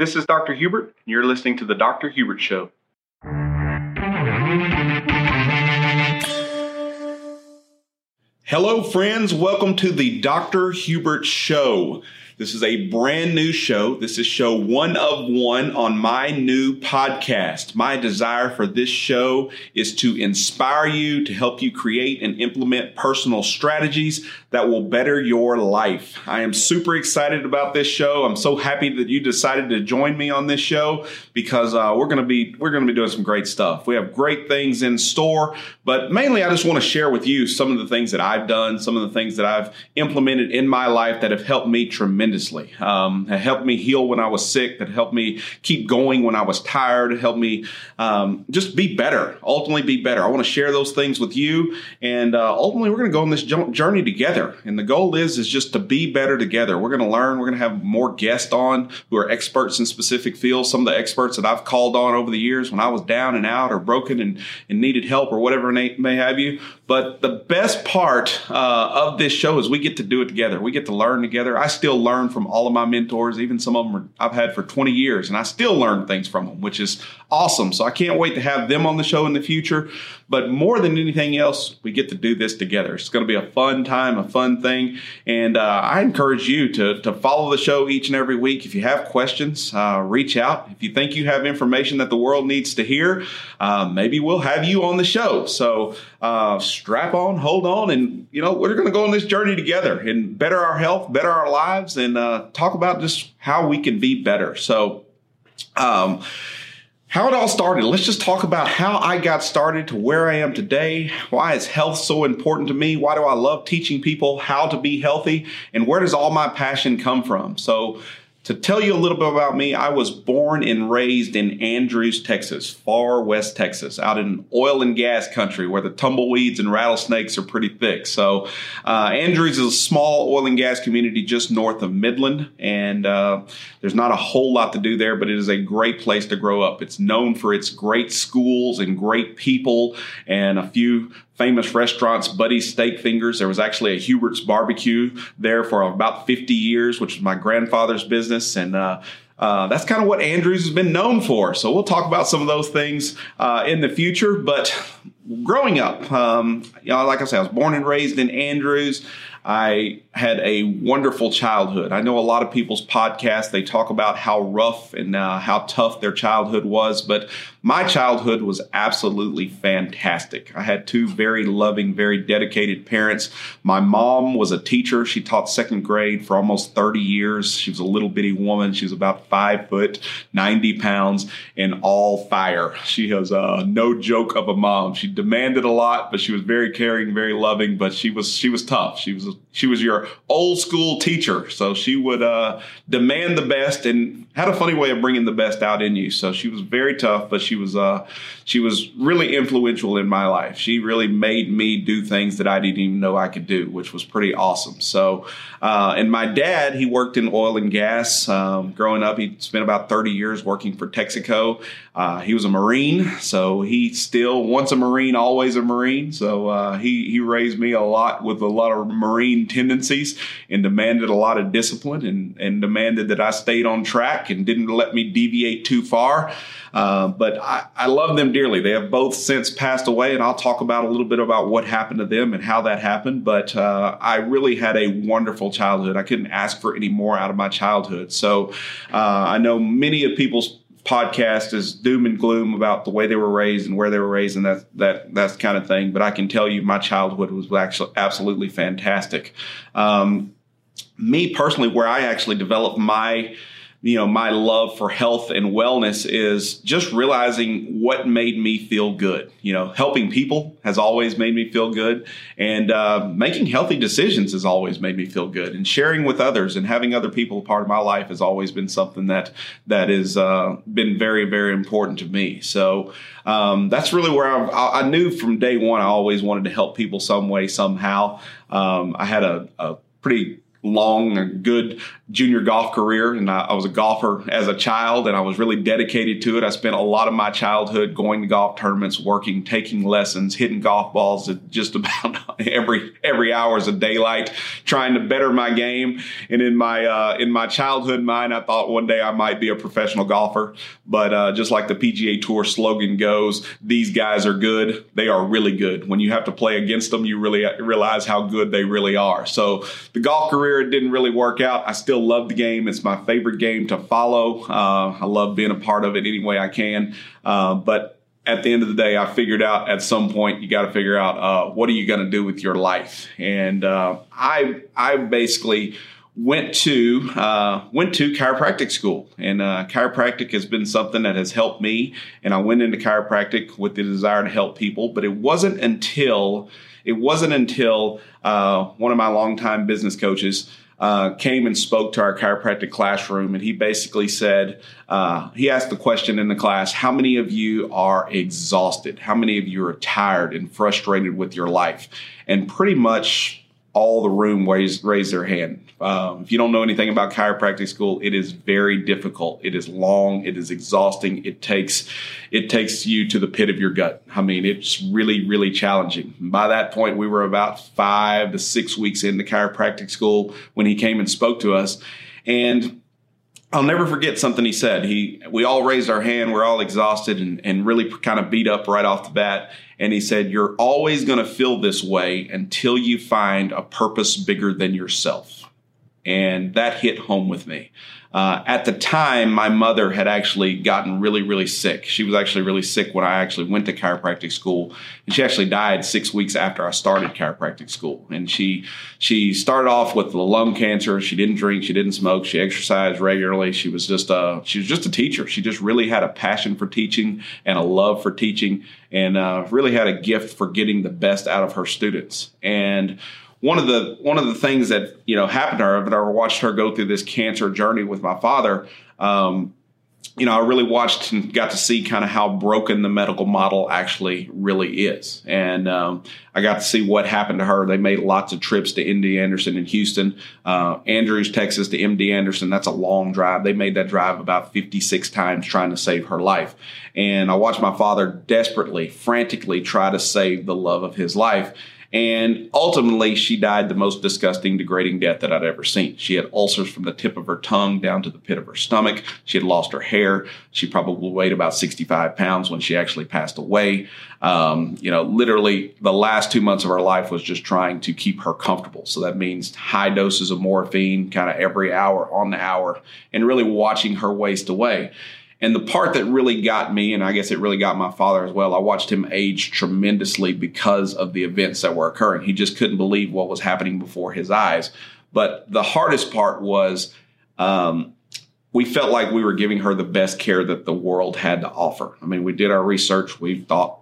This is Dr. Hubert, and you're listening to The Dr. Hubert Show. Hello, friends. Welcome to The Dr. Hubert Show. This is a brand new show. This is show one of one on my new podcast. My desire for this show is to inspire you, to help you create and implement personal strategies that will better your life. I am super excited about this show. I'm so happy that you decided to join me on this show because uh, we're to be we're to be doing some great stuff. We have great things in store, but mainly I just want to share with you some of the things that I've done, some of the things that I've implemented in my life that have helped me tremendously tremendously. Um, it helped me heal when I was sick. That helped me keep going when I was tired. It helped me um, just be better. Ultimately, be better. I want to share those things with you, and uh, ultimately, we're going to go on this journey together. And the goal is is just to be better together. We're going to learn. We're going to have more guests on who are experts in specific fields. Some of the experts that I've called on over the years when I was down and out or broken and, and needed help or whatever may, may have you. But the best part uh, of this show is we get to do it together. We get to learn together. I still learn from all of my mentors, even some of them I've had for 20 years, and I still learn things from them, which is awesome. So I can't wait to have them on the show in the future. But more than anything else, we get to do this together. It's going to be a fun time, a fun thing. And uh, I encourage you to, to follow the show each and every week. If you have questions, uh, reach out. If you think you have information that the world needs to hear, uh, maybe we'll have you on the show. So uh, strap on, hold on, and you know we're going to go on this journey together and better our health, better our lives, and uh, talk about just how we can be better. So. Um, how it all started. Let's just talk about how I got started to where I am today. Why is health so important to me? Why do I love teaching people how to be healthy? And where does all my passion come from? So, to tell you a little bit about me, I was born and raised in Andrews, Texas, far west Texas, out in oil and gas country where the tumbleweeds and rattlesnakes are pretty thick. So, uh, Andrews is a small oil and gas community just north of Midland, and uh, there's not a whole lot to do there, but it is a great place to grow up. It's known for its great schools and great people and a few famous restaurants, Buddy's Steak Fingers. There was actually a Hubert's Barbecue there for about 50 years, which was my grandfather's business. And uh, uh, that's kind of what Andrews has been known for. So we'll talk about some of those things uh, in the future. But growing up, um, you know, like I said, I was born and raised in Andrews. I had a wonderful childhood. I know a lot of people's podcasts, they talk about how rough and uh, how tough their childhood was, but my childhood was absolutely fantastic. I had two very loving, very dedicated parents. My mom was a teacher. She taught second grade for almost 30 years. She was a little bitty woman. She was about five foot, 90 pounds, and all fire. She was uh, no joke of a mom. She demanded a lot, but she was very caring, very loving, but she was, she was tough. She was, she was your old school teacher. So she would uh, demand the best and had a funny way of bringing the best out in you. So she was very tough, but she was uh, she was really influential in my life. She really made me do things that I didn't even know I could do, which was pretty awesome. So, uh, and my dad, he worked in oil and gas. Um, growing up, he spent about 30 years working for Texaco. Uh, he was a Marine, so he still once a Marine, always a Marine. So uh, he he raised me a lot with a lot of Marine tendencies and demanded a lot of discipline and and demanded that I stayed on track and didn't let me deviate too far. Uh, but I, I love them dearly. They have both since passed away, and I'll talk about a little bit about what happened to them and how that happened. But uh, I really had a wonderful childhood. I couldn't ask for any more out of my childhood. So uh, I know many of people's podcast is doom and gloom about the way they were raised and where they were raised and that that that kind of thing. But I can tell you, my childhood was actually absolutely fantastic. Um, me personally, where I actually developed my you know my love for health and wellness is just realizing what made me feel good. You know helping people has always made me feel good. And uh, making healthy decisions has always made me feel good. And sharing with others and having other people a part of my life has always been something that that has uh, been very very important to me. So um, that's really where I've, i knew from day one i always wanted to help people some way somehow. Um, i had a, a pretty long and good junior golf career, and I, I, was a golfer as a child, and I was really dedicated to it. I spent a lot of my childhood going to golf tournaments, working, taking lessons, hitting golf balls at just about every every hours of daylight, trying to better my game. And in my uh, in my childhood mind, I thought one day I might be a professional golfer. But uh, just like the PGA Tour slogan goes, these guys are good. They are really good. When you have to play against them, you really realize how good they really are. So the golf career didn't really work out. I still love the game. It's my favorite game to follow. Uh, I love being a part of it any way I can. Uh, but at the end of the day, I figured out at some point you got to figure out uh, what are you going to do with your life. And uh, I I basically went to uh, went to chiropractic school, and uh, chiropractic has been something that has helped me. And I went into chiropractic with the desire to help people, but it wasn't until it wasn't until uh, one of my longtime business coaches uh, came and spoke to our chiropractic classroom, and he basically said, uh, he asked the question in the class, How many of you are exhausted? How many of you are tired and frustrated with your life? And pretty much all the room raised, raise their hand. Um, if you don't know anything about chiropractic school, it is very difficult. It is long. It is exhausting. It takes it takes you to the pit of your gut. I mean, it's really really challenging. By that point, we were about five to six weeks into chiropractic school when he came and spoke to us, and I'll never forget something he said. He we all raised our hand. We're all exhausted and, and really kind of beat up right off the bat and he said, You're always going to feel this way until you find a purpose bigger than yourself. And that hit home with me. Uh, at the time, my mother had actually gotten really, really sick. She was actually really sick when I actually went to chiropractic school, and she actually died six weeks after I started chiropractic school. And she she started off with lung cancer. She didn't drink, she didn't smoke, she exercised regularly. She was just a she was just a teacher. She just really had a passion for teaching and a love for teaching, and uh, really had a gift for getting the best out of her students. And one of the one of the things that you know happened to her, but I watched her go through this cancer journey with my father. Um, you know, I really watched and got to see kind of how broken the medical model actually really is. And um, I got to see what happened to her. They made lots of trips to MD Anderson in Houston, uh, Andrews, Texas to MD Anderson. That's a long drive. They made that drive about 56 times trying to save her life. And I watched my father desperately, frantically try to save the love of his life. And ultimately, she died the most disgusting, degrading death that I'd ever seen. She had ulcers from the tip of her tongue down to the pit of her stomach. She had lost her hair. She probably weighed about 65 pounds when she actually passed away. Um, you know, literally the last two months of her life was just trying to keep her comfortable. So that means high doses of morphine, kind of every hour on the hour, and really watching her waste away. And the part that really got me, and I guess it really got my father as well, I watched him age tremendously because of the events that were occurring. He just couldn't believe what was happening before his eyes. But the hardest part was um, we felt like we were giving her the best care that the world had to offer. I mean, we did our research. We thought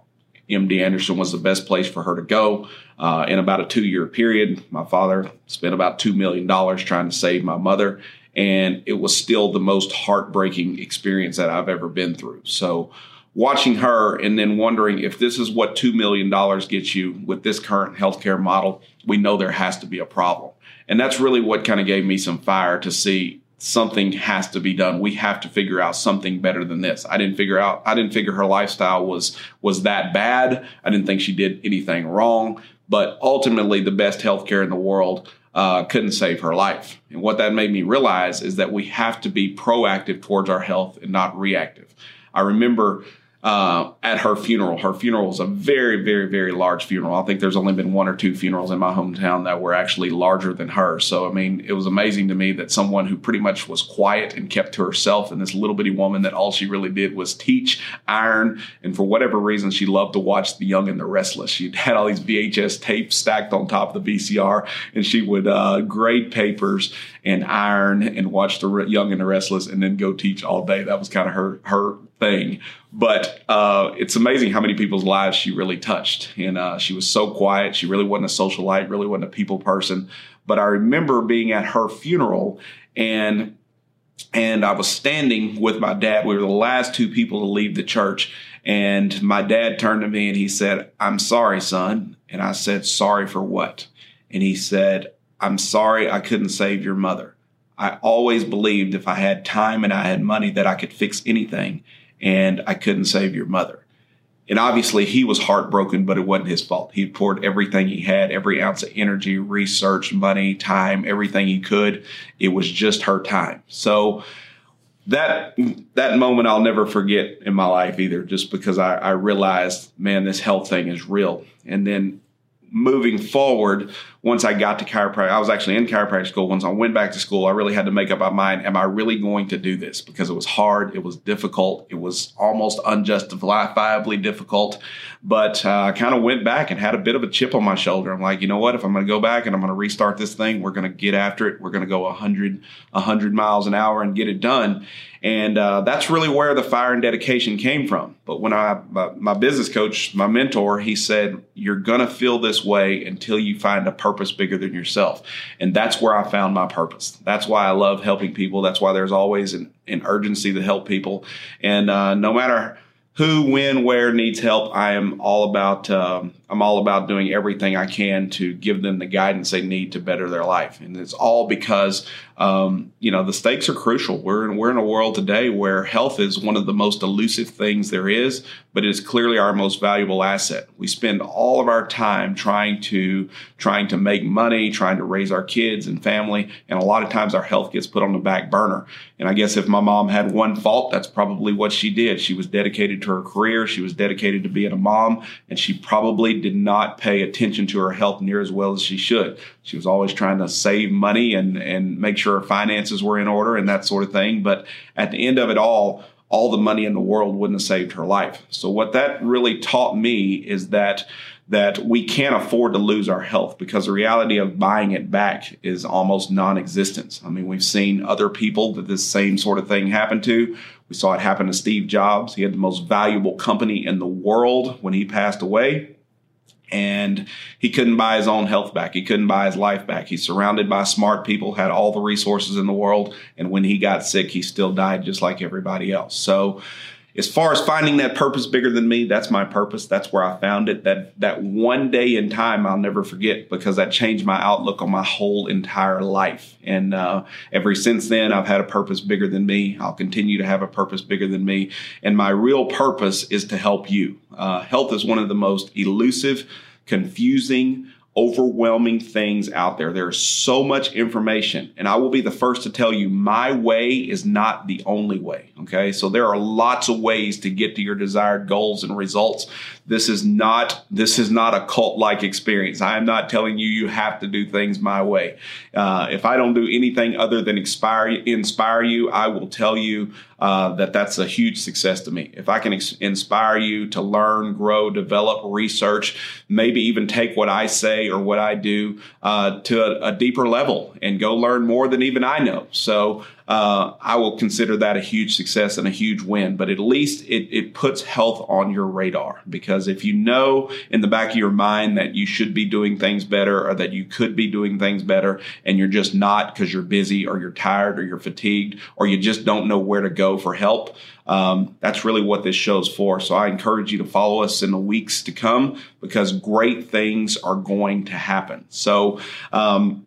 MD Anderson was the best place for her to go. Uh, in about a two year period, my father spent about $2 million trying to save my mother and it was still the most heartbreaking experience that I've ever been through. So watching her and then wondering if this is what $2 million gets you with this current healthcare model, we know there has to be a problem. And that's really what kind of gave me some fire to see something has to be done. We have to figure out something better than this. I didn't figure out I didn't figure her lifestyle was was that bad. I didn't think she did anything wrong, but ultimately the best healthcare in the world uh, couldn't save her life. And what that made me realize is that we have to be proactive towards our health and not reactive. I remember uh, at her funeral. Her funeral was a very, very, very large funeral. I think there's only been one or two funerals in my hometown that were actually larger than hers. So, I mean, it was amazing to me that someone who pretty much was quiet and kept to herself, and this little bitty woman that all she really did was teach, iron, and for whatever reason, she loved to watch The Young and the Restless. She had all these VHS tapes stacked on top of the VCR, and she would uh, grade papers and iron and watch The Young and the Restless, and then go teach all day. That was kind of her her thing. But uh, it's amazing how many people's lives she really touched. And uh, she was so quiet. She really wasn't a socialite, really wasn't a people person. But I remember being at her funeral and and I was standing with my dad. We were the last two people to leave the church. And my dad turned to me and he said, I'm sorry, son. And I said, Sorry for what? And he said, I'm sorry I couldn't save your mother. I always believed if I had time and I had money that I could fix anything, and I couldn't save your mother. And obviously, he was heartbroken, but it wasn't his fault. He poured everything he had, every ounce of energy, research, money, time, everything he could. It was just her time. So that that moment I'll never forget in my life either, just because I, I realized, man, this health thing is real. And then moving forward, once I got to chiropractic, I was actually in chiropractic school. Once I went back to school, I really had to make up my mind: Am I really going to do this? Because it was hard, it was difficult, it was almost unjustifiably difficult. But uh, I kind of went back and had a bit of a chip on my shoulder. I'm like, you know what? If I'm going to go back and I'm going to restart this thing, we're going to get after it. We're going to go 100, 100 miles an hour and get it done. And uh, that's really where the fire and dedication came from. But when I, my, my business coach, my mentor, he said, You're going to feel this way until you find a purpose bigger than yourself. And that's where I found my purpose. That's why I love helping people. That's why there's always an, an urgency to help people. And uh, no matter who, when, where needs help. I am all about um, I'm all about doing everything I can to give them the guidance they need to better their life, and it's all because um, you know the stakes are crucial. We're in, we're in a world today where health is one of the most elusive things there is, but it is clearly our most valuable asset. We spend all of our time trying to trying to make money, trying to raise our kids and family, and a lot of times our health gets put on the back burner. And I guess if my mom had one fault, that's probably what she did. She was dedicated to her career, she was dedicated to being a mom, and she probably did not pay attention to her health near as well as she should. She was always trying to save money and and make sure her finances were in order and that sort of thing. But at the end of it all, all the money in the world wouldn't have saved her life. So what that really taught me is that that we can't afford to lose our health because the reality of buying it back is almost non-existent. I mean, we've seen other people that this same sort of thing happened to. We saw it happen to Steve Jobs. He had the most valuable company in the world when he passed away. And he couldn't buy his own health back. He couldn't buy his life back. He's surrounded by smart people, had all the resources in the world. And when he got sick, he still died just like everybody else. So, as far as finding that purpose bigger than me, that's my purpose. That's where I found it. That that one day in time I'll never forget because that changed my outlook on my whole entire life. And uh, ever since then, I've had a purpose bigger than me. I'll continue to have a purpose bigger than me. And my real purpose is to help you. Uh, health is one of the most elusive, confusing, overwhelming things out there. There's so much information, and I will be the first to tell you my way is not the only way. Okay, so there are lots of ways to get to your desired goals and results. This is not this is not a cult like experience. I am not telling you you have to do things my way. Uh, if I don't do anything other than inspire inspire you, I will tell you uh, that that's a huge success to me. If I can ex- inspire you to learn, grow, develop, research, maybe even take what I say or what I do uh, to a, a, deeper level and go learn more than even I know. So uh, I will consider that a huge success and a huge win. But at least it, it puts health on your radar because if you know in the back of your mind that you should be doing things better or that you could be doing things better and you're just not because you're busy or you're tired or you're fatigued or you just don't know where to go for help, um, that's really what this show's for. So I encourage you to follow us in the weeks to come because great things are going to happen. So, um,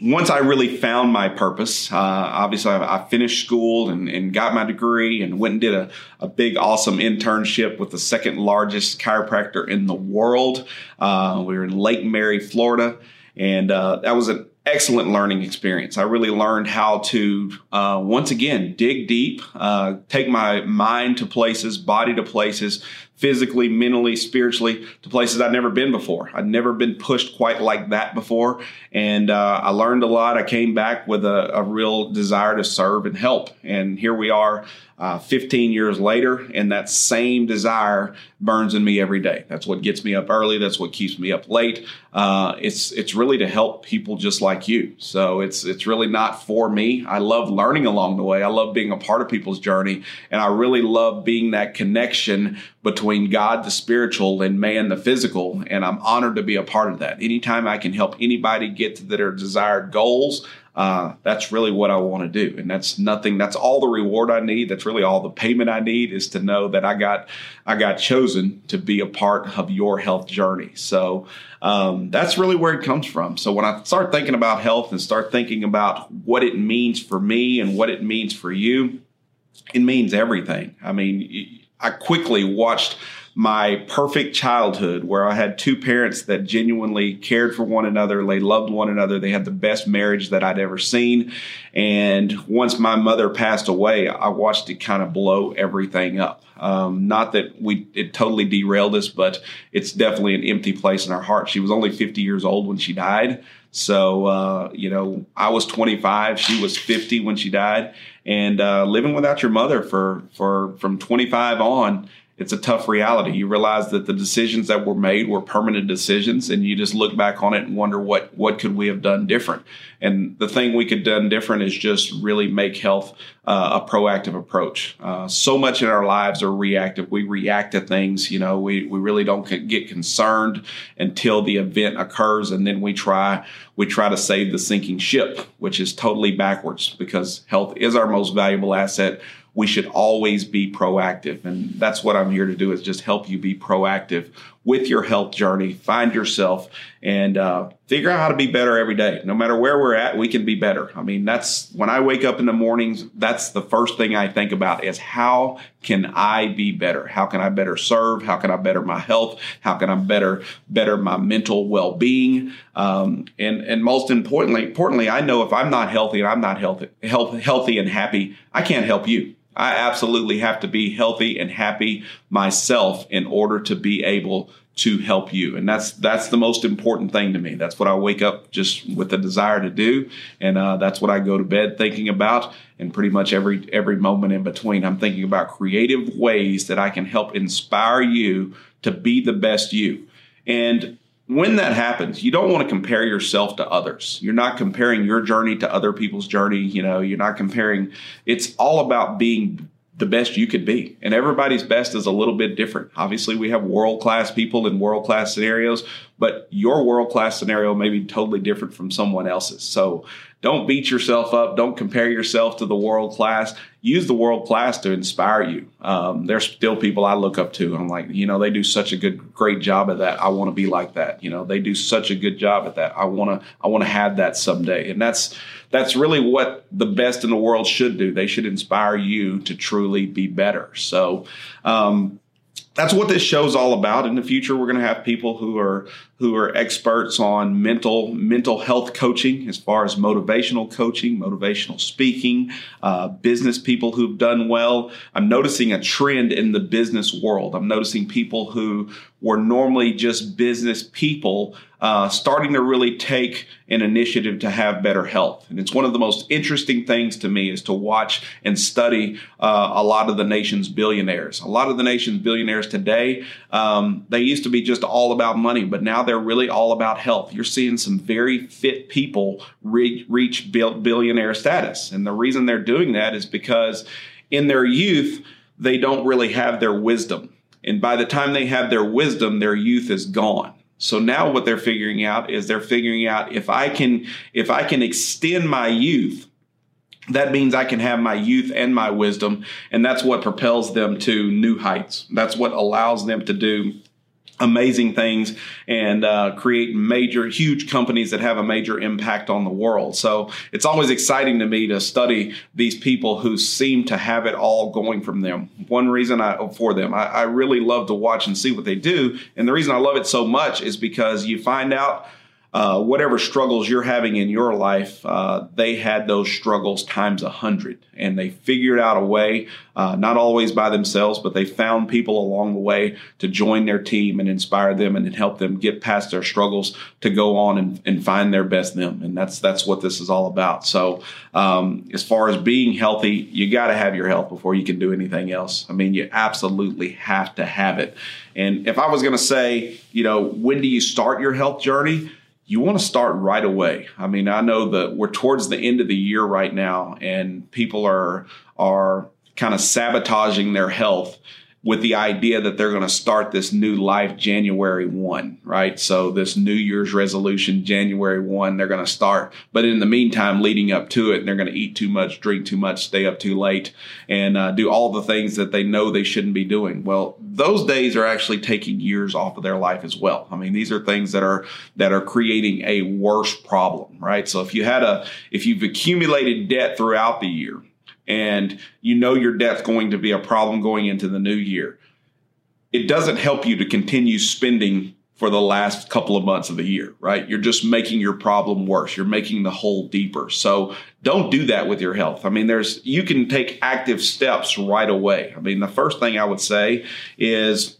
once I really found my purpose, uh, obviously I, I, finished school and, and, got my degree and went and did a, a, big, awesome internship with the second largest chiropractor in the world. Uh, we were in Lake Mary, Florida, and uh, that was an excellent learning experience. I really learned how to, uh, once again, dig deep, uh, take my mind to places, body to places, physically, mentally, spiritually, to places I'd never been before. I'd never been pushed quite like that before. And uh, I learned a lot. I came back with a, a, real desire to serve and help. And here we are uh, 15 years later, and that same desire burns in me every day. That's what gets me up early. That's what keeps me up late. Uh, it's it's really to help people just like you. So it's it's really not for me. I love learning along the way. I love being a part of people's journey, and I really love being that connection between God, the spiritual, and man, the physical. And I'm honored to be a part of that. Anytime I can help anybody get to their desired goals, uh, that's really what I want to do. And that's nothing, that's all the reward I need. That's really all the payment I need is to know that I got, I got chosen to be a part of your health journey. So, um, that's really where it comes from. So when I start thinking about health and start thinking about what it means for me and what it means for you, it means everything. I mean, I quickly watched my perfect childhood where I had two parents that genuinely cared for one another. They loved one another. They had the best marriage that I'd ever seen. And once my mother passed away, I watched it kind of blow everything up. Um, not that we it totally derailed us, but it's definitely an empty place in our heart. She was only 50 years old when she died. So, uh, you know, I was 25, she was 50 when she died. And uh, living without your mother for, for from 25 on, it's a tough reality. You realize that the decisions that were made were permanent decisions, and you just look back on it and wonder what what could we have done different. And the thing we could done different is just really make health uh, a proactive approach. Uh, so much in our lives are reactive. We react to things. You know, we we really don't get concerned until the event occurs, and then we try we try to save the sinking ship, which is totally backwards because health is our most valuable asset we should always be proactive. And that's what I'm here to do is just help you be proactive with your health journey, find yourself and uh, figure out how to be better every day. No matter where we're at, we can be better. I mean, that's when I wake up in the mornings, that's the first thing I think about is how can I be better? How can I better serve? How can I better my health? How can I better, better my mental well-being? Um, and, and most importantly, importantly, I know if I'm not healthy and I'm not healthy, health, healthy and happy, I can't help you. I absolutely have to be healthy and happy myself in order to be able to help you. And that's that's the most important thing to me. That's what I wake up just with the desire to do, and uh, that's what I go to bed thinking about. And pretty much every every moment in between, I'm thinking about creative ways that I can help inspire you to be the best you. And when that happens, you don't want to compare yourself to others. You're not comparing your journey to other people's journey. You know, you're not comparing. It's all about being the best you could be. And everybody's best is a little bit different. Obviously, we have world class people in world class scenarios, but your world class scenario may be totally different from someone else's. So don't beat yourself up. Don't compare yourself to the world class. Use the world class to inspire you. Um, there's still people I look up to. I'm like, you know, they do such a good, great job at that. I want to be like that. You know, they do such a good job at that. I want to, I want to have that someday. And that's, that's really what the best in the world should do. They should inspire you to truly be better. So, um, that's what this show's all about. In the future, we're going to have people who are who are experts on mental mental health coaching, as far as motivational coaching, motivational speaking, uh, business people who've done well. I'm noticing a trend in the business world. I'm noticing people who were normally just business people uh, starting to really take an initiative to have better health. And it's one of the most interesting things to me is to watch and study uh, a lot of the nation's billionaires. A lot of the nation's billionaires today, um, they used to be just all about money, but now they're really all about health. You're seeing some very fit people re- reach billionaire status. And the reason they're doing that is because in their youth, they don't really have their wisdom and by the time they have their wisdom, their youth is gone. So now what they're figuring out is they're figuring out if I can if I can extend my youth, that means I can have my youth and my wisdom, and that's what propels them to new heights. That's what allows them to do amazing things and uh, create major, huge companies that have a major impact on the world. So it's always exciting to me to study these people who seem to have it all going from them. One reason I, for them, I, I really love to watch and see what they do. And the reason I love it so much is because you find out uh, whatever struggles you're having in your life, uh, they had those struggles times a hundred, and they figured out a way, uh, not always by themselves, but they found people along the way to join their team and inspire them and help them get past their struggles to go on and, and find their best them. And that's that's what this is all about. So, um, as far as being healthy, you got to have your health before you can do anything else. I mean, you absolutely have to have it. And if I was going to say, you know, when do you start your health journey? You want to start right away. I mean, I know that we're towards the end of the year right now, and people are are kind of sabotaging their health with the idea that they're going to start this new life January 1, right? So this New Year's resolution, January 1, they're going to start. But in the meantime, leading up to it, they're going to eat too much, drink too much, stay up too late, and uh, do all the things that they know they shouldn't be doing. Well, those days are actually taking years off of their life as well. I mean, these are things that are that are creating a worse problem, right? So if you had a if you've accumulated debt throughout the year, and you know your debt's going to be a problem going into the new year, it doesn't help you to continue spending for the last couple of months of the year, right? You're just making your problem worse. You're making the hole deeper. So don't do that with your health. I mean, there's, you can take active steps right away. I mean, the first thing I would say is,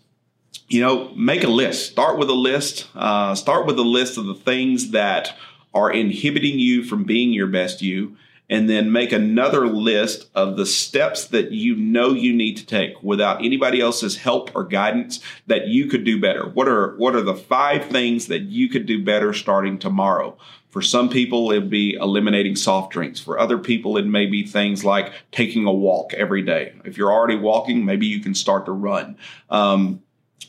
you know, make a list. Start with a list. Uh, start with a list of the things that are inhibiting you from being your best you and then make another list of the steps that you know you need to take without anybody else's help or guidance that you could do better. What are what are the five things that you could do better starting tomorrow? For some people, it'd be eliminating soft drinks. For other people, it may be things like taking a walk every day. If you're already walking, maybe you can start to run. Um,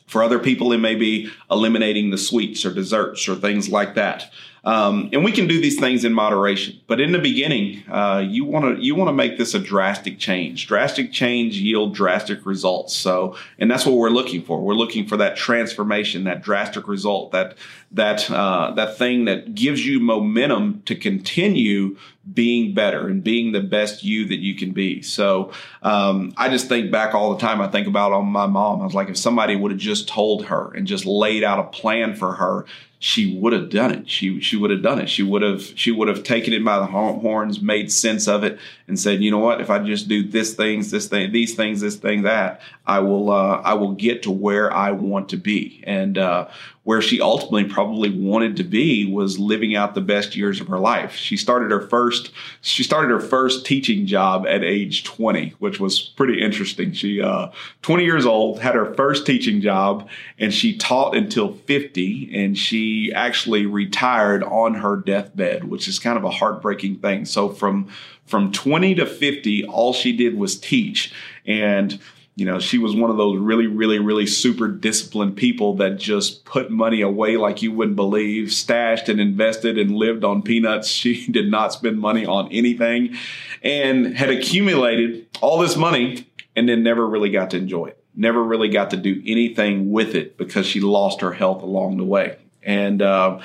for other people, it may be eliminating the sweets or desserts or things like that. Um, and we can do these things in moderation. But in the beginning, uh, you want to you want to make this a drastic change. Drastic change yield drastic results. So, and that's what we're looking for. We're looking for that transformation, that drastic result, that that uh, that thing that gives you momentum to continue being better and being the best you that you can be. So um, I just think back all the time. I think about on my mom. I was like, if somebody would have just told her and just laid out a plan for her, she would have done it. She she would have done it. She would have she would have taken it by the horns, made sense of it, and said, you know what? If I just do this things, this thing, these things, this thing, that, I will uh, I will get to where I want to be. And uh, where she ultimately probably wanted to be was living out the best years of her life. She started her first she started her first teaching job at age 20, which was pretty interesting. She uh, 20 years old, had her first teaching job, and she taught until 50, and she actually retired on her deathbed, which is kind of a heartbreaking thing. So from from 20 to 50, all she did was teach. And you know, she was one of those really, really, really super disciplined people that just put money away like you wouldn't believe, stashed and invested and lived on peanuts. She did not spend money on anything and had accumulated all this money and then never really got to enjoy it. Never really got to do anything with it because she lost her health along the way. And, uh,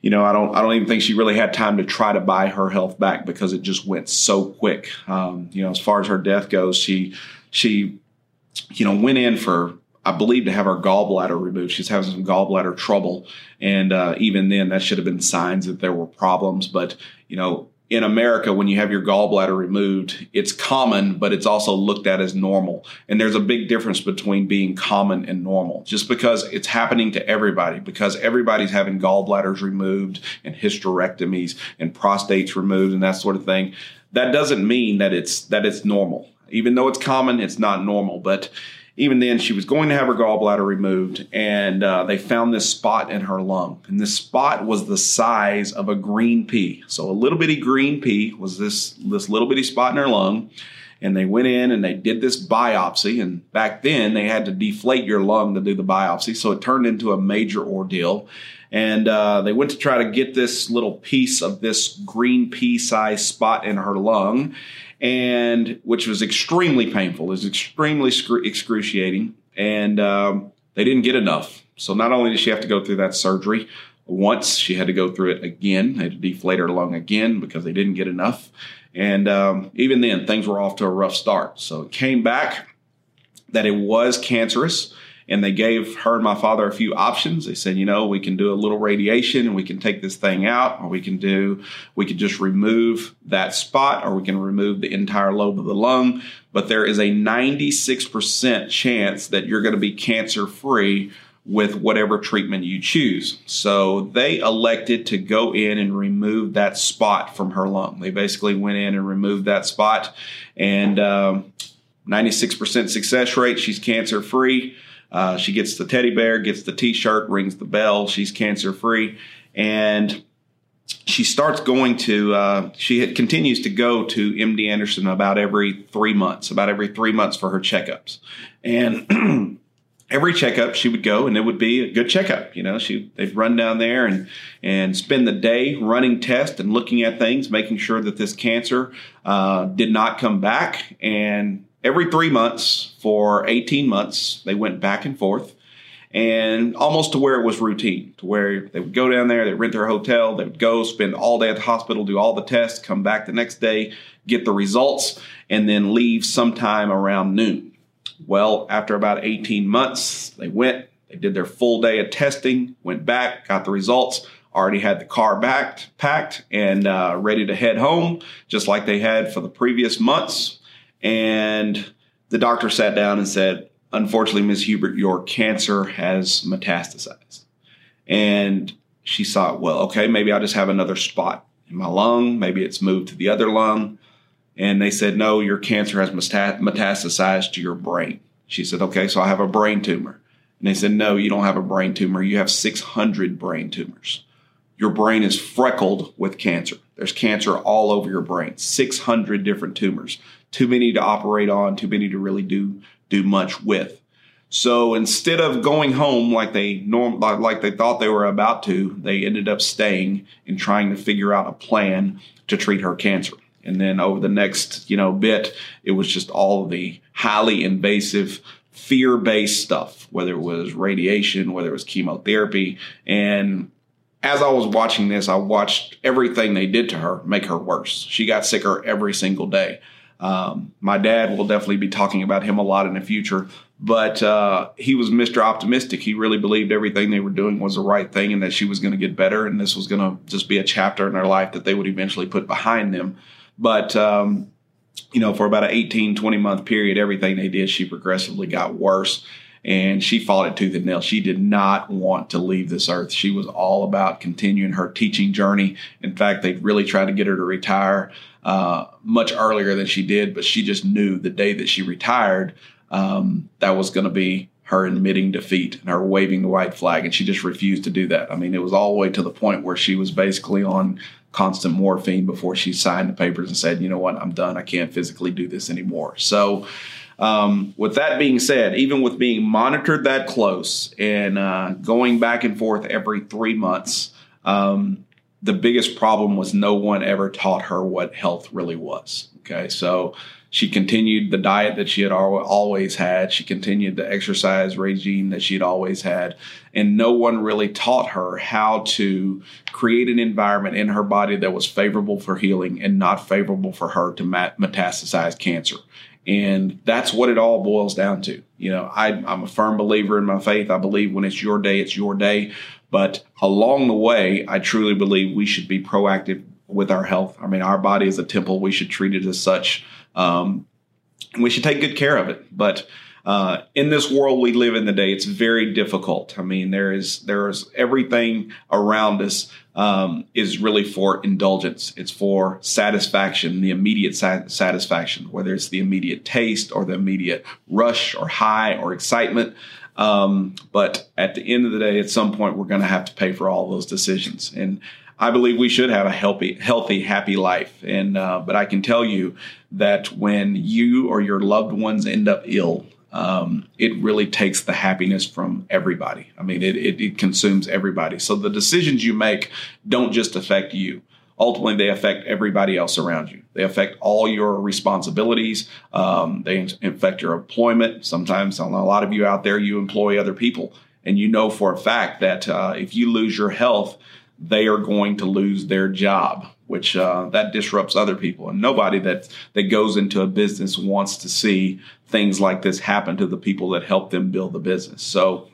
you know, I don't, I don't even think she really had time to try to buy her health back because it just went so quick. Um, you know, as far as her death goes, she, she you know, went in for I believe to have her gallbladder removed. She's having some gallbladder trouble, and uh, even then, that should have been signs that there were problems. But you know, in America, when you have your gallbladder removed, it's common, but it's also looked at as normal. And there's a big difference between being common and normal. Just because it's happening to everybody, because everybody's having gallbladders removed and hysterectomies and prostates removed and that sort of thing, that doesn't mean that it's that it's normal. Even though it's common, it's not normal. But even then, she was going to have her gallbladder removed, and uh, they found this spot in her lung. And this spot was the size of a green pea. So a little bitty green pea was this, this little bitty spot in her lung. And they went in and they did this biopsy. And back then, they had to deflate your lung to do the biopsy. So it turned into a major ordeal. And uh, they went to try to get this little piece of this green pea sized spot in her lung and which was extremely painful. It was extremely excruciating, and um, they didn't get enough. So not only did she have to go through that surgery once, she had to go through it again. They had to deflate her lung again because they didn't get enough. And um, even then, things were off to a rough start. So it came back that it was cancerous and they gave her and my father a few options. They said, you know, we can do a little radiation and we can take this thing out, or we can do, we could just remove that spot, or we can remove the entire lobe of the lung. But there is a 96% chance that you're going to be cancer free with whatever treatment you choose. So they elected to go in and remove that spot from her lung. They basically went in and removed that spot, and um, 96% success rate. She's cancer free. Uh, she gets the teddy bear, gets the T-shirt, rings the bell. She's cancer free, and she starts going to uh, she continues to go to MD Anderson about every three months, about every three months for her checkups, and. every checkup she would go and it would be a good checkup you know she they'd run down there and and spend the day running tests and looking at things making sure that this cancer uh, did not come back and every three months for 18 months they went back and forth and almost to where it was routine, to where they would go down there, they'd rent their hotel, they would go spend all day at the hospital, do all the tests, come back the next day, get the results, and then leave sometime around noon. Well, after about 18 months, they went, they did their full day of testing, went back, got the results, already had the car backed, packed, and uh, ready to head home, just like they had for the previous months. And the doctor sat down and said, unfortunately, Ms. Hubert, your cancer has metastasized. And she thought, well, okay, maybe I'll just have another spot in my lung. Maybe it's moved to the other lung. And they said, no, your cancer has metastasized to your brain. She said, okay, so I have a brain tumor. And they said, no, you don't have a brain tumor. You have 600 brain tumors. Your brain is freckled with cancer. There's cancer all over your brain, 600 different tumors. Too many to operate on, too many to really do do much with. So instead of going home like they norm like they thought they were about to, they ended up staying and trying to figure out a plan to treat her cancer. And then over the next, you know, bit, it was just all the highly invasive fear-based stuff, whether it was radiation, whether it was chemotherapy. And as I was watching this, I watched everything they did to her make her worse. She got sicker every single day. Um, my dad will definitely be talking about him a lot in the future, but uh, he was Mr. Optimistic. He really believed everything they were doing was the right thing and that she was going to get better and this was going to just be a chapter in their life that they would eventually put behind them. But, um, you know, for about an 18, 20 month period, everything they did, she progressively got worse and she fought it tooth and nail. She did not want to leave this earth. She was all about continuing her teaching journey. In fact, they really tried to get her to retire uh, much earlier than she did, but she just knew the day that she retired um, that was going to be her admitting defeat and her waving the white flag, and she just refused to do that. I mean, it was all the way to the point where she was basically on constant morphine before she signed the papers and said, "You know what? I'm done. I can't physically do this anymore." So. Um, with that being said, even with being monitored that close and uh, going back and forth every three months, um, the biggest problem was no one ever taught her what health really was. Okay, so she continued the diet that she had always had. She continued the exercise regime that she had always had. And no one really taught her how to create an environment in her body that was favorable for healing and not favorable for her to metastasize cancer. And that's what it all boils down to. You know, I, am a firm believer in my faith. I believe when it's your day, it's your day. But along the way, I truly believe we should be proactive with our health. I mean, our body is a temple. We should treat it as such. Um, we should take good care of it. But uh, in this world we live in today, it's very difficult. I mean, there is there is everything around us um, is really for indulgence. It's for satisfaction, the immediate satisfaction, whether it's the immediate taste or the immediate rush or high or excitement. Um, but at the end of the day, at some point, we're going to have to pay for all those decisions. And I believe we should have a healthy, healthy, happy life. And uh, but I can tell you that when you or your loved ones end up ill, um, it really takes the happiness from everybody. I mean, it, it, it consumes everybody. So the decisions you make don't just affect you ultimately they affect everybody else around you. They affect all your responsibilities. Um, they affect your employment. Sometimes, a lot of you out there, you employ other people, and you know for a fact that uh, if you lose your health, they are going to lose their job, which uh, that disrupts other people. And nobody that that goes into a business wants to see things like this happen to the people that help them build the business. So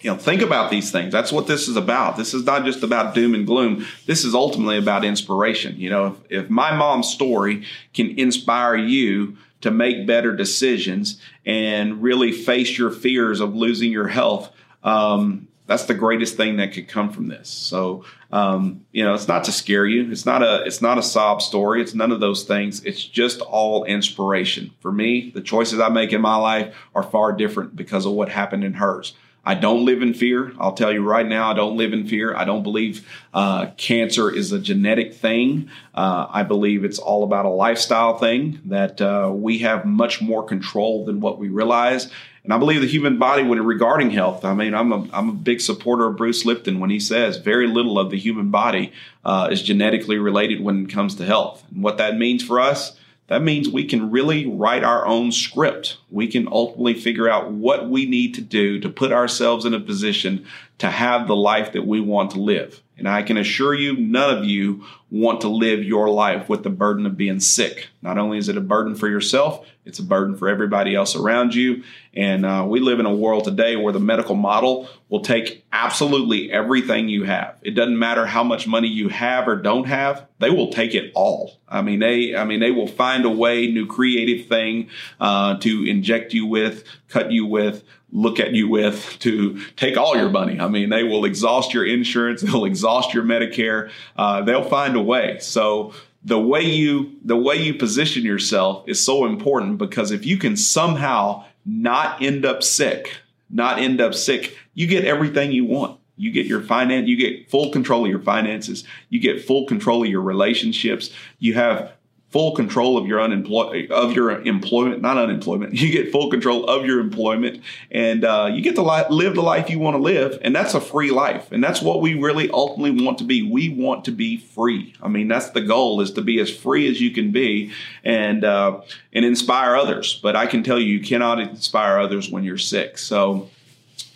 you know, think about these things. That's what this is about. This is not just about doom and gloom. This is ultimately about inspiration. You know, if, if my mom's story can inspire you to make better decisions and really face your fears of losing your health, um, that's the greatest thing that could come from this. So, um, you know, it's not to scare you. It's not a it's not a sob story. It's none of those things. It's just all inspiration. For me, the choices I make in my life are far different because of what happened in hers. I don't live in fear. I'll tell you right now, I don't live in fear. I don't believe uh, cancer is a genetic thing. Uh, I believe it's all about a lifestyle thing that uh, we have much more control than what we realize. And I believe the human body, when regarding health, I mean, I'm a, I'm a big supporter of Bruce Lipton when he says very little of the human body uh, is genetically related when it comes to health. And what that means for us, that means we can really write our own script. We can ultimately figure out what we need to do to put ourselves in a position to have the life that we want to live. And I can assure you, none of you want to live your life with the burden of being sick. Not only is it a burden for yourself, it's a burden for everybody else around you. And uh, we live in a world today where the medical model will take absolutely everything you have. It doesn't matter how much money you have or don't have; they will take it all. I mean, they, I mean, they will find a way, new creative thing uh, to inject you with, cut you with, look at you with to take all your money. I mean, they will exhaust your insurance, they'll exhaust your Medicare, uh, they'll find a way. So the way you the way you position yourself is so important because if you can somehow not end up sick, not end up sick, you get everything you want. You get your finance, you get full control of your finances, you get full control of your relationships, you have full control of your unemploy of your employment, not unemployment. You get full control of your employment, and uh, you get to li- live the life you want to live, and that's a free life, and that's what we really ultimately want to be. We want to be free. I mean, that's the goal: is to be as free as you can be, and uh, and inspire others. But I can tell you, you cannot inspire others when you're sick. So.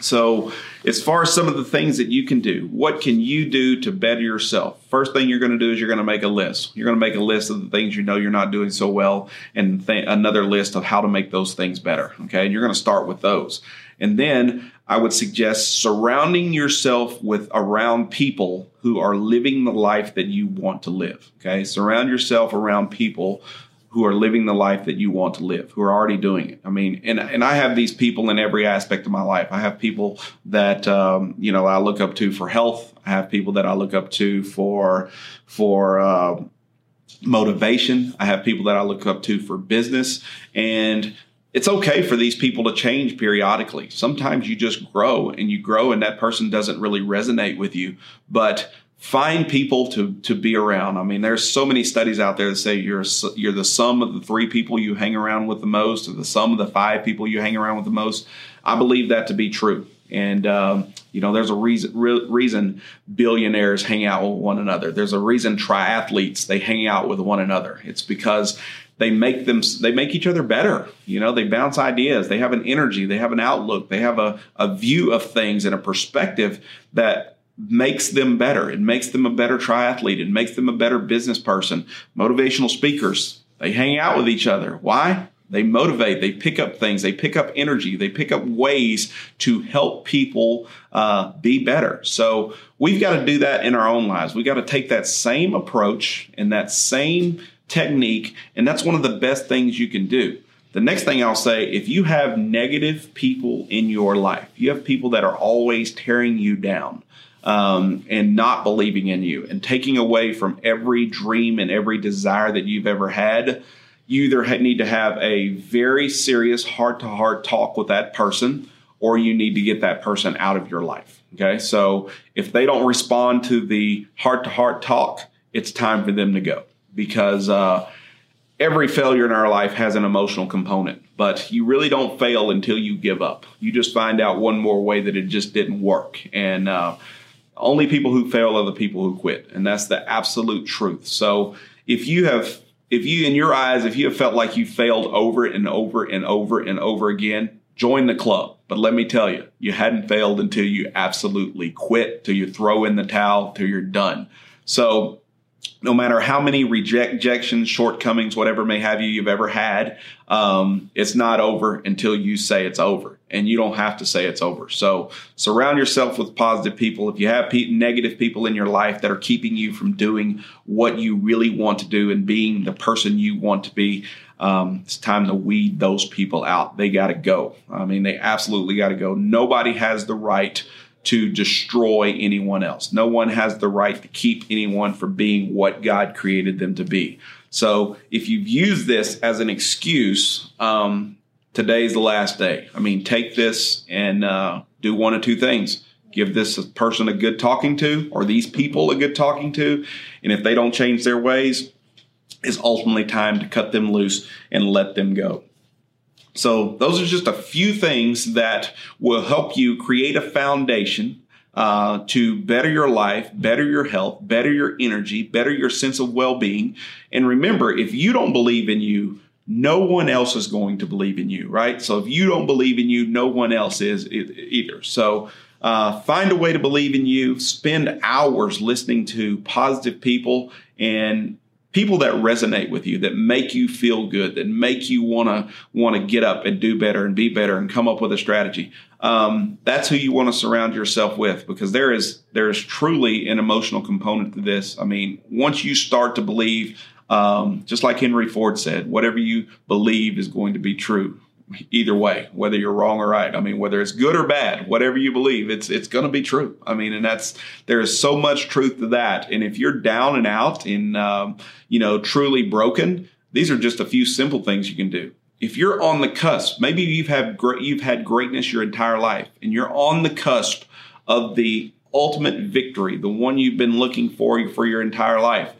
So, as far as some of the things that you can do, what can you do to better yourself? First thing you're going to do is you're going to make a list. You're going to make a list of the things you know you're not doing so well, and th- another list of how to make those things better. Okay, and you're going to start with those. And then I would suggest surrounding yourself with around people who are living the life that you want to live. Okay, surround yourself around people who are living the life that you want to live, who are already doing it. I mean, and and I have these people in every aspect of my life. I have people that um, you know I look up to for health. I have people that I look up to for for uh, motivation. I have people that I look up to for business, and it's okay for these people to change periodically. Sometimes you just grow and you grow, and that person doesn't really resonate with you, but find people to to be around. I mean, there's so many studies out there that say you're you're the sum of the three people you hang around with the most, or the sum of the five people you hang around with the most. I believe that to be true, and um, you know, there's a reason re- reason billionaires hang out with one another. There's a reason triathletes they hang out with one another. It's because they make them they make each other better you know they bounce ideas they have an energy they have an outlook they have a, a view of things and a perspective that makes them better. It makes them a better triathlete. It makes them a better business person. Motivational speakers, they hang out with each other. Why? They motivate, they pick up things, they pick up energy, they pick up ways to help people uh, be better. So we've got to do that in our own lives. We've got to take that same approach and that same technique, and that's one of the best things you can do. The next thing I'll say if you have negative people in your life, you have people that are always tearing you down, um, and not believing in you and taking away from every dream and every desire that you've ever had, you either need to have a very serious heart to heart talk with that person or you need to get that person out of your life. Okay. So if they don't respond to the heart to heart talk, it's time for them to go because, uh, every failure in our life has an emotional component, but you really don't fail until you give up. You just find out one more way that it just didn't work. And, uh, only people who fail are the people who quit. And that's the absolute truth. So if you have, if you, in your eyes, if you have felt like you failed over and over and over and over again, join the club. But let me tell you, you hadn't failed until you absolutely quit, till you throw in the towel, till you're done. So no matter how many rejections, shortcomings, whatever may have you you've ever had, um, it's not over until you say it's over, and you don't have to say it's over. So surround yourself with positive people. If you have pe- negative people in your life that are keeping you from doing what you really want to do and being the person you want to be, um, it's time to weed those people out. They got to go. I mean, they absolutely got to go. Nobody has the right to destroy anyone else. No one has the right to keep anyone from being what God created them to be. So if you've used this as an excuse um, today's the last day. I mean, take this and uh, do one of two things. Give this person a good talking to, or these people a good talking to. And if they don't change their ways, it's ultimately time to cut them loose and let them go. So, those are just a few things that will help you create a foundation uh, to better your life, better your health, better your energy, better your sense of well being. And remember, if you don't believe in you, no one else is going to believe in you, right? So if you don't believe in you, no one else is either. So uh, find a way to believe in you. Spend hours listening to positive people and people that resonate with you, that make you feel good, that make you want to want to get up and do better and be better and come up with a strategy. Um, that's who you want to surround yourself with because there is there is truly an emotional component to this. I mean, once you start to believe, um, just like Henry Ford said, whatever you believe is going to be true either way, whether you're wrong or right. I mean, whether it's good or bad, whatever you believe, it's it's going to be true. I mean, and that's there is so much truth to that. And if you're down and out and um, you know truly broken, these are just a few simple things you can do. If you're on the cusp, maybe you've had great, you've had greatness your entire life, and you're on the cusp of the ultimate victory, the one you've been looking for for your entire life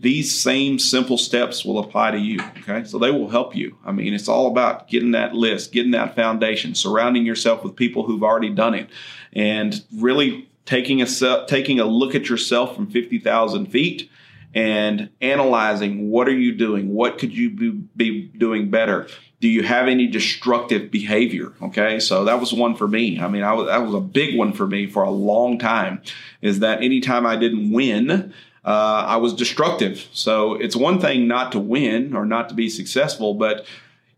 these same simple steps will apply to you. Okay. So they will help you. I mean, it's all about getting that list, getting that foundation, surrounding yourself with people who've already done it, and really taking a, taking a look at yourself from 50,000 feet and analyzing what are you doing? What could you be, be doing better? Do you have any destructive behavior? Okay. So that was one for me. I mean, I was, that was a big one for me for a long time is that anytime I didn't win, uh, I was destructive. So it's one thing not to win or not to be successful, but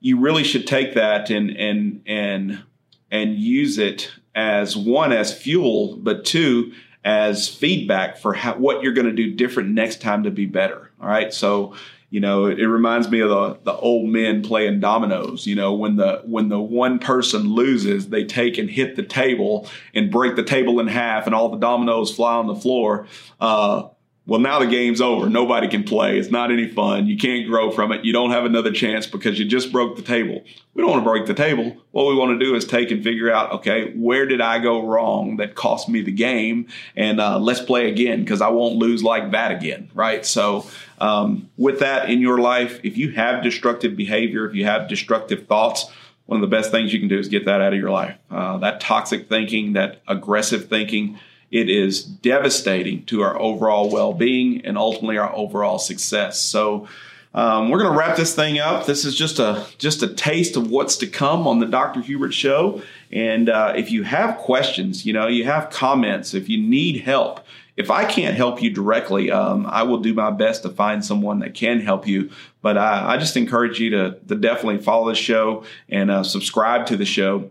you really should take that and and and and use it as one as fuel, but two as feedback for how, what you're going to do different next time to be better. All right, so you know it, reminds me of the the old men playing dominoes you know when the when the one person loses they take and hit the table and break the table in half and all the dominoes fly on the floor uh, well, now the game's over. Nobody can play. It's not any fun. You can't grow from it. You don't have another chance because you just broke the table. We don't want to break the table. What we want to do is take and figure out, okay, where did I go wrong that cost me the game? And uh, let's play again because I won't lose like that again, right? So, um, with that in your life, if you have destructive behavior, if you have destructive thoughts, one of the best things you can do is get that out of your life. Uh, that toxic thinking, that aggressive thinking, it is devastating to our overall well being and ultimately our overall success. So, um, we're going to wrap this thing up. This is just a just a taste of what's to come on the Dr. Hubert Show. And uh, if you have questions, you know, you have comments, if you need help, if I can't help you directly, um, I will do my best to find someone that can help you. But I, I just encourage you to, to definitely follow the show and uh, subscribe to the show.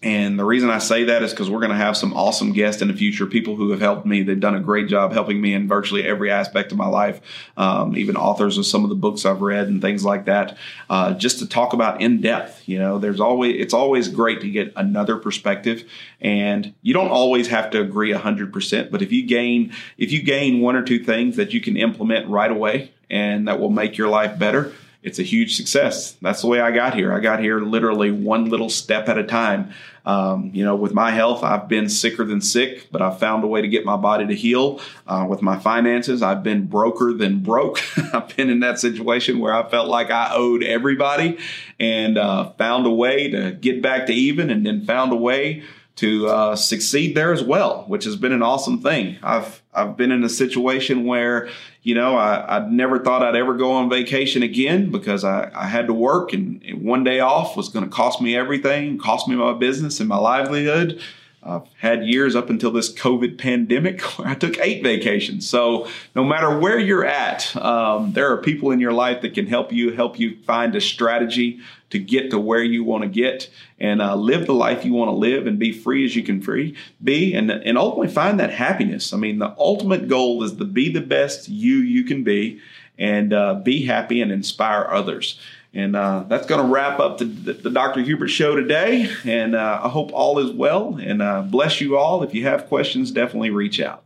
And the reason I say that is because we're going to have some awesome guests in the future, people who have helped me. They've done a great job helping me in virtually every aspect of my life, um, even authors of some of the books I've read and things like that, uh, just to talk about in depth. You know, there's always, it's always great to get another perspective. And you don't always have to agree 100%, but if you gain, if you gain one or two things that you can implement right away and that will make your life better, it's a huge success. That's the way I got here. I got here literally one little step at a time. Um, you know, with my health, I've been sicker than sick, but I've found a way to get my body to heal. Uh, with my finances, I've been broker than broke. I've been in that situation where I felt like I owed everybody and uh, found a way to get back to even and then found a way to uh, succeed there as well, which has been an awesome thing. I've I've been in a situation where you know I, I never thought I'd ever go on vacation again because I, I had to work and, and one day off was going to cost me everything, cost me my business and my livelihood. I've had years up until this COVID pandemic where I took eight vacations. So no matter where you're at, um, there are people in your life that can help you, help you find a strategy to get to where you want to get and uh, live the life you want to live and be free as you can free be and, and ultimately find that happiness. I mean, the ultimate goal is to be the best you you can be and uh, be happy and inspire others. And uh, that's going to wrap up the, the, Dr. Hubert show today. And uh, I hope all is well and uh, bless you all. If you have questions, definitely reach out.